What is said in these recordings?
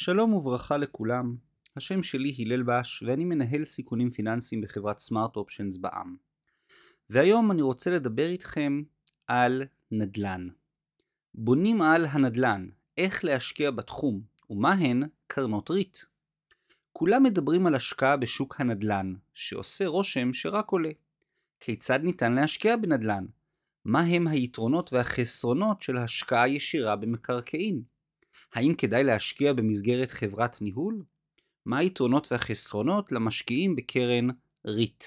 שלום וברכה לכולם, השם שלי הלל בש ואני מנהל סיכונים פיננסיים בחברת סמארט אופשנס בע"מ. והיום אני רוצה לדבר איתכם על נדל"ן. בונים על הנדל"ן, איך להשקיע בתחום ומהן קרנות ריט. כולם מדברים על השקעה בשוק הנדל"ן, שעושה רושם שרק עולה. כיצד ניתן להשקיע בנדל"ן? מהם היתרונות והחסרונות של השקעה ישירה במקרקעין? האם כדאי להשקיע במסגרת חברת ניהול? מה היתרונות והחסרונות למשקיעים בקרן ריט?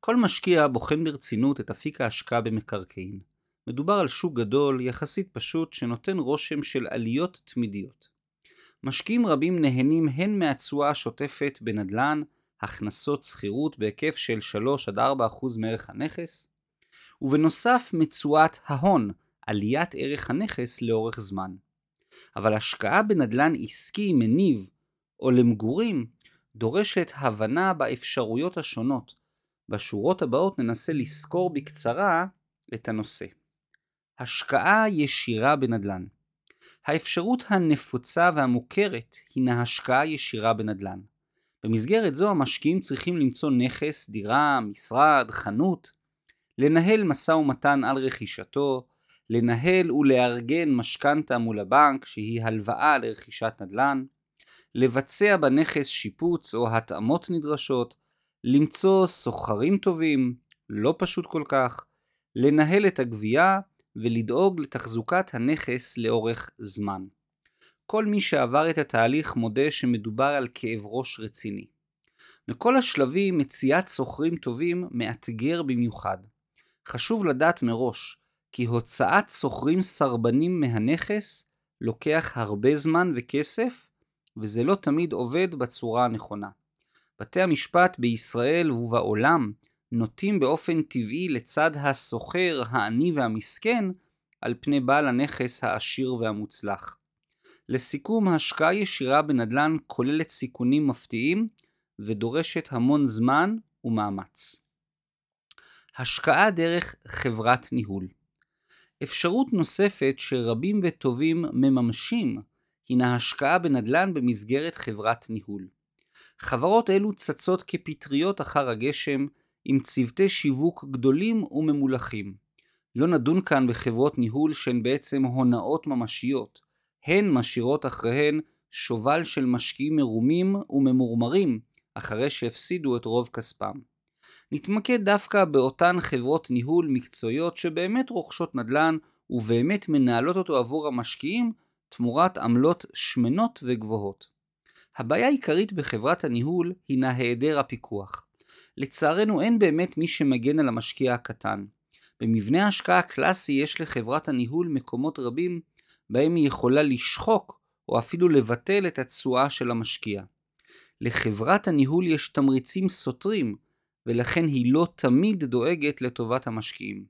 כל משקיע בוחן ברצינות את אפיק ההשקעה במקרקעין. מדובר על שוק גדול, יחסית פשוט, שנותן רושם של עליות תמידיות. משקיעים רבים נהנים הן מהתשואה השוטפת בנדל"ן, הכנסות שכירות בהיקף של 3-4% מערך הנכס, ובנוסף מתשואת ההון, עליית ערך הנכס לאורך זמן. אבל השקעה בנדל"ן עסקי מניב או למגורים דורשת הבנה באפשרויות השונות. בשורות הבאות ננסה לסקור בקצרה את הנושא. השקעה ישירה בנדל"ן האפשרות הנפוצה והמוכרת הינה השקעה ישירה בנדל"ן. במסגרת זו המשקיעים צריכים למצוא נכס, דירה, משרד, חנות, לנהל משא ומתן על רכישתו, לנהל ולארגן משכנתה מול הבנק שהיא הלוואה לרכישת נדל"ן, לבצע בנכס שיפוץ או התאמות נדרשות, למצוא סוחרים טובים, לא פשוט כל כך, לנהל את הגבייה ולדאוג לתחזוקת הנכס לאורך זמן. כל מי שעבר את התהליך מודה שמדובר על כאב ראש רציני. מכל השלבים מציאת סוחרים טובים מאתגר במיוחד. חשוב לדעת מראש כי הוצאת סוחרים סרבנים מהנכס לוקח הרבה זמן וכסף וזה לא תמיד עובד בצורה הנכונה. בתי המשפט בישראל ובעולם נוטים באופן טבעי לצד הסוחר העני והמסכן על פני בעל הנכס העשיר והמוצלח. לסיכום, השקעה ישירה בנדל"ן כוללת סיכונים מפתיעים ודורשת המון זמן ומאמץ. השקעה דרך חברת ניהול אפשרות נוספת שרבים וטובים מממשים הינה השקעה בנדל"ן במסגרת חברת ניהול. חברות אלו צצות כפטריות אחר הגשם עם צוותי שיווק גדולים וממולחים. לא נדון כאן בחברות ניהול שהן בעצם הונאות ממשיות, הן משאירות אחריהן שובל של משקיעים מרומים וממורמרים אחרי שהפסידו את רוב כספם. נתמקד דווקא באותן חברות ניהול מקצועיות שבאמת רוכשות נדל"ן ובאמת מנהלות אותו עבור המשקיעים תמורת עמלות שמנות וגבוהות. הבעיה העיקרית בחברת הניהול הינה היעדר הפיקוח. לצערנו אין באמת מי שמגן על המשקיע הקטן. במבנה ההשקעה הקלאסי יש לחברת הניהול מקומות רבים בהם היא יכולה לשחוק או אפילו לבטל את התשואה של המשקיע. לחברת הניהול יש תמריצים סותרים ולכן היא לא תמיד דואגת לטובת המשקיעים.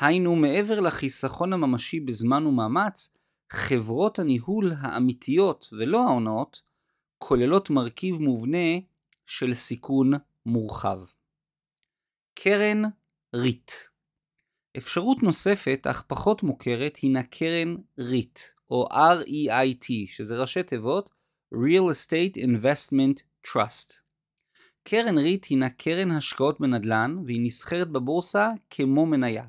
היינו מעבר לחיסכון הממשי בזמן ומאמץ, חברות הניהול האמיתיות ולא ההונאות כוללות מרכיב מובנה של סיכון מורחב. קרן ריט אפשרות נוספת אך פחות מוכרת הינה קרן ריט או REIT שזה ראשי תיבות Real Estate Investment Trust. קרן ריט הינה קרן השקעות בנדל"ן והיא נסחרת בבורסה כמו מניה.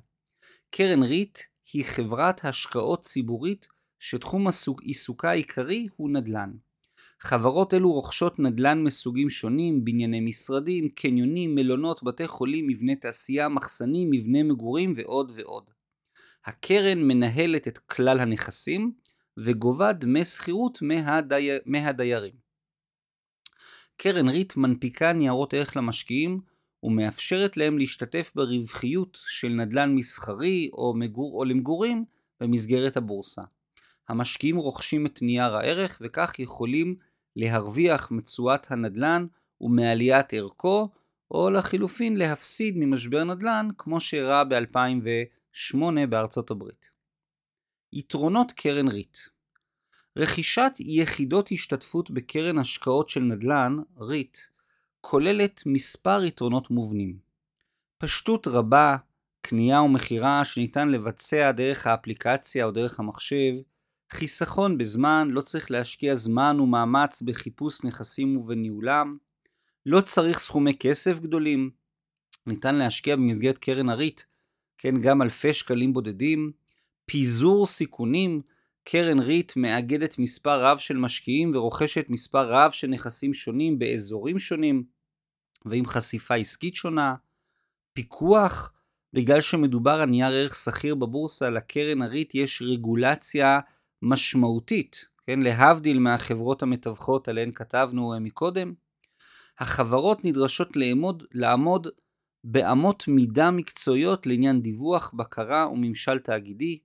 קרן ריט היא חברת השקעות ציבורית שתחום עיסוקה העיקרי הוא נדל"ן. חברות אלו רוכשות נדל"ן מסוגים שונים, בנייני משרדים, קניונים, מלונות, בתי חולים, מבני תעשייה, מחסנים, מבני מגורים ועוד ועוד. הקרן מנהלת את כלל הנכסים וגובה דמי שכירות מהדי... מהדיירים. קרן ריט מנפיקה ניירות ערך למשקיעים ומאפשרת להם להשתתף ברווחיות של נדל"ן מסחרי או, מגור, או למגורים במסגרת הבורסה. המשקיעים רוכשים את נייר הערך וכך יכולים להרוויח מתשואת הנדל"ן ומעליית ערכו, או לחילופין להפסיד ממשבר נדל"ן כמו שאירע ב-2008 בארצות הברית. יתרונות קרן ריט רכישת יחידות השתתפות בקרן השקעות של נדל"ן, ריט, כוללת מספר יתרונות מובנים. פשטות רבה, קנייה ומכירה שניתן לבצע דרך האפליקציה או דרך המחשב, חיסכון בזמן, לא צריך להשקיע זמן ומאמץ בחיפוש נכסים ובניהולם, לא צריך סכומי כסף גדולים, ניתן להשקיע במסגרת קרן הריט, כן, גם אלפי שקלים בודדים, פיזור סיכונים, קרן ריט מאגדת מספר רב של משקיעים ורוכשת מספר רב של נכסים שונים באזורים שונים ועם חשיפה עסקית שונה, פיקוח, בגלל שמדובר על נייר ערך שכיר בבורסה, לקרן הריט יש רגולציה משמעותית, כן, להבדיל מהחברות המתווכות עליהן כתבנו אה, מקודם. החברות נדרשות לעמוד, לעמוד באמות מידה מקצועיות לעניין דיווח, בקרה וממשל תאגידי.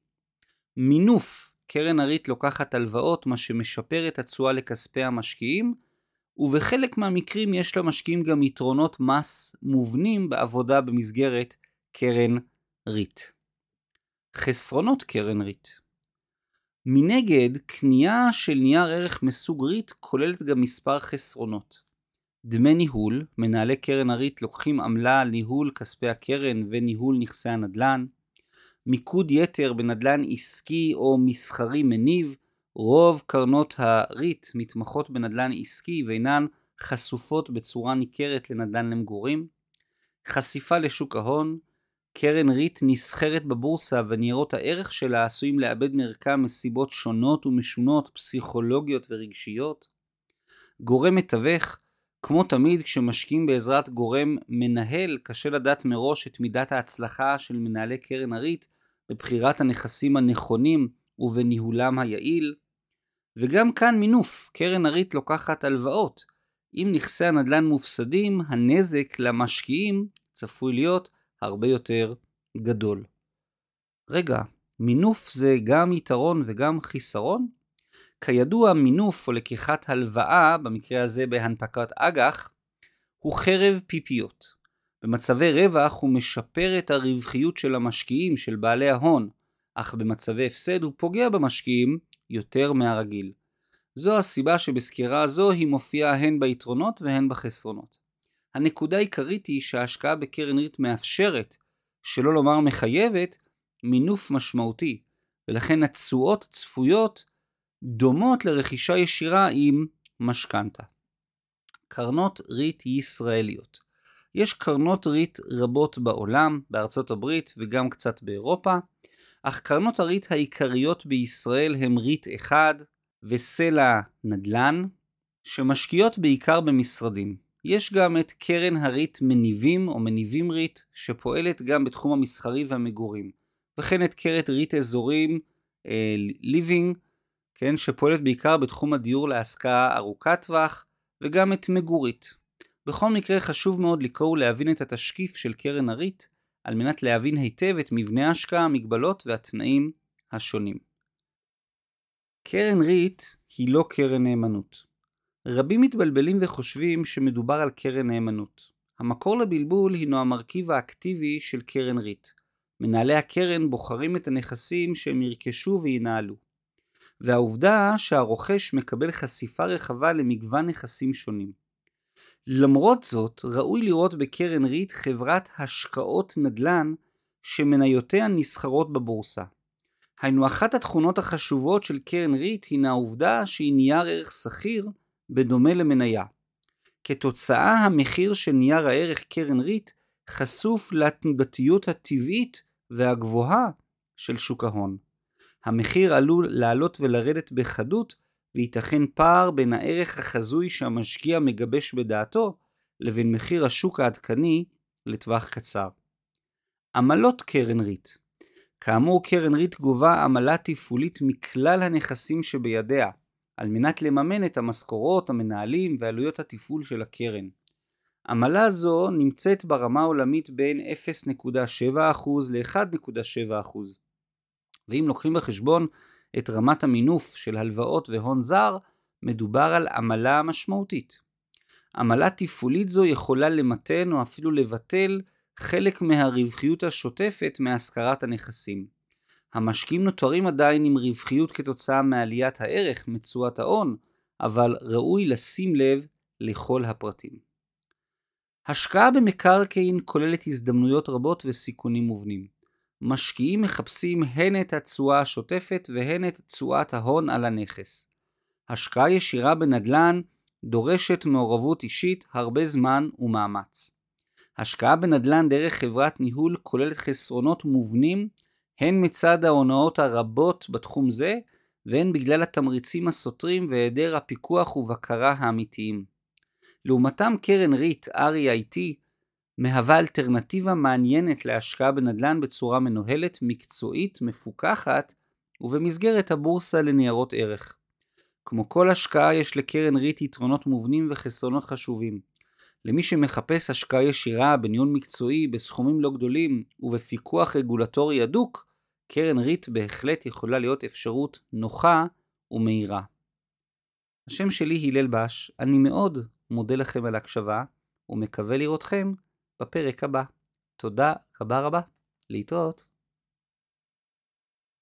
מינוף, קרן הריט לוקחת הלוואות, מה שמשפר את התשואה לכספי המשקיעים, ובחלק מהמקרים יש למשקיעים גם יתרונות מס מובנים בעבודה במסגרת קרן ריט. חסרונות קרן ריט מנגד, קנייה של נייר ערך מסוג ריט כוללת גם מספר חסרונות. דמי ניהול, מנהלי קרן הריט לוקחים עמלה על ניהול כספי הקרן וניהול נכסי הנדל"ן. מיקוד יתר בנדל"ן עסקי או מסחרי מניב, רוב קרנות הריט מתמחות בנדל"ן עסקי ואינן חשופות בצורה ניכרת לנדל"ן למגורים. חשיפה לשוק ההון, קרן ריט נסחרת בבורסה וניירות הערך שלה עשויים לאבד מערכם מסיבות שונות ומשונות, פסיכולוגיות ורגשיות. גורם מתווך, כמו תמיד כשמשקיעים בעזרת גורם מנהל, קשה לדעת מראש את מידת ההצלחה של מנהלי קרן הריט בבחירת הנכסים הנכונים ובניהולם היעיל. וגם כאן מינוף, קרן הריט לוקחת הלוואות. אם נכסי הנדל"ן מופסדים, הנזק למשקיעים צפוי להיות הרבה יותר גדול. רגע, מינוף זה גם יתרון וגם חיסרון? כידוע, מינוף או לקיחת הלוואה, במקרה הזה בהנפקת אג"ח, הוא חרב פיפיות. במצבי רווח הוא משפר את הרווחיות של המשקיעים, של בעלי ההון, אך במצבי הפסד הוא פוגע במשקיעים יותר מהרגיל. זו הסיבה שבסקירה הזו היא מופיעה הן ביתרונות והן בחסרונות. הנקודה העיקרית היא שההשקעה בקרן ריט מאפשרת, שלא לומר מחייבת, מינוף משמעותי, ולכן התשואות צפויות דומות לרכישה ישירה עם משכנתה. קרנות ריט ישראליות יש קרנות ריט רבות בעולם, בארצות הברית וגם קצת באירופה, אך קרנות הריט העיקריות בישראל הם ריט אחד וסלע נדל"ן, שמשקיעות בעיקר במשרדים. יש גם את קרן הריט מניבים או מניבים ריט, שפועלת גם בתחום המסחרי והמגורים, וכן את קרן ריט אזורים ליבינג, אה, כן, שפועלת בעיקר בתחום הדיור להשכרה ארוכת טווח, וגם את מגורית. בכל מקרה חשוב מאוד לקרוא ולהבין את התשקיף של קרן הריט, על מנת להבין היטב את מבנה ההשקעה, המגבלות והתנאים השונים. קרן ריט היא לא קרן נאמנות. רבים מתבלבלים וחושבים שמדובר על קרן נאמנות. המקור לבלבול הינו המרכיב האקטיבי של קרן ריט. מנהלי הקרן בוחרים את הנכסים שהם ירכשו וינהלו. והעובדה שהרוכש מקבל חשיפה רחבה למגוון נכסים שונים. למרות זאת, ראוי לראות בקרן ריט חברת השקעות נדל"ן שמניותיה נסחרות בבורסה. היינו אחת התכונות החשובות של קרן ריט הינה העובדה שהיא נייר ערך סחיר בדומה למניה. כתוצאה המחיר של נייר הערך קרן ריט חשוף לתנודתיות הטבעית והגבוהה של שוק ההון. המחיר עלול לעלות ולרדת בחדות וייתכן פער בין הערך החזוי שהמשקיע מגבש בדעתו לבין מחיר השוק העדכני לטווח קצר. עמלות קרן ריט כאמור קרן ריט גובה עמלה תפעולית מכלל הנכסים שבידיה על מנת לממן את המשכורות, המנהלים ועלויות התפעול של הקרן. עמלה זו נמצאת ברמה העולמית בין 0.7% ל-1.7%. ואם לוקחים בחשבון את רמת המינוף של הלוואות והון זר, מדובר על עמלה משמעותית. עמלה תפעולית זו יכולה למתן או אפילו לבטל חלק מהרווחיות השוטפת מהשכרת הנכסים. המשקיעים נותרים עדיין עם רווחיות כתוצאה מעליית הערך, מתשואת ההון, אבל ראוי לשים לב לכל הפרטים. השקעה במקרקעין כוללת הזדמנויות רבות וסיכונים מובנים. משקיעים מחפשים הן את התשואה השוטפת והן את תשואת ההון על הנכס. השקעה ישירה בנדל"ן דורשת מעורבות אישית, הרבה זמן ומאמץ. השקעה בנדל"ן דרך חברת ניהול כוללת חסרונות מובנים הן מצד ההונאות הרבות בתחום זה, והן בגלל התמריצים הסותרים והיעדר הפיקוח ובקרה האמיתיים. לעומתם קרן ריט REIT מהווה אלטרנטיבה מעניינת להשקעה בנדל"ן בצורה מנוהלת, מקצועית, מפוקחת ובמסגרת הבורסה לניירות ערך. כמו כל השקעה יש לקרן ריט יתרונות מובנים וחסרונות חשובים. למי שמחפש השקעה ישירה בניהול מקצועי בסכומים לא גדולים ובפיקוח רגולטורי הדוק, קרן ריט בהחלט יכולה להיות אפשרות נוחה ומהירה. השם שלי הלל בש, אני מאוד מודה לכם על ההקשבה ומקווה לראותכם בפרק הבא. תודה רבה רבה, להתראות.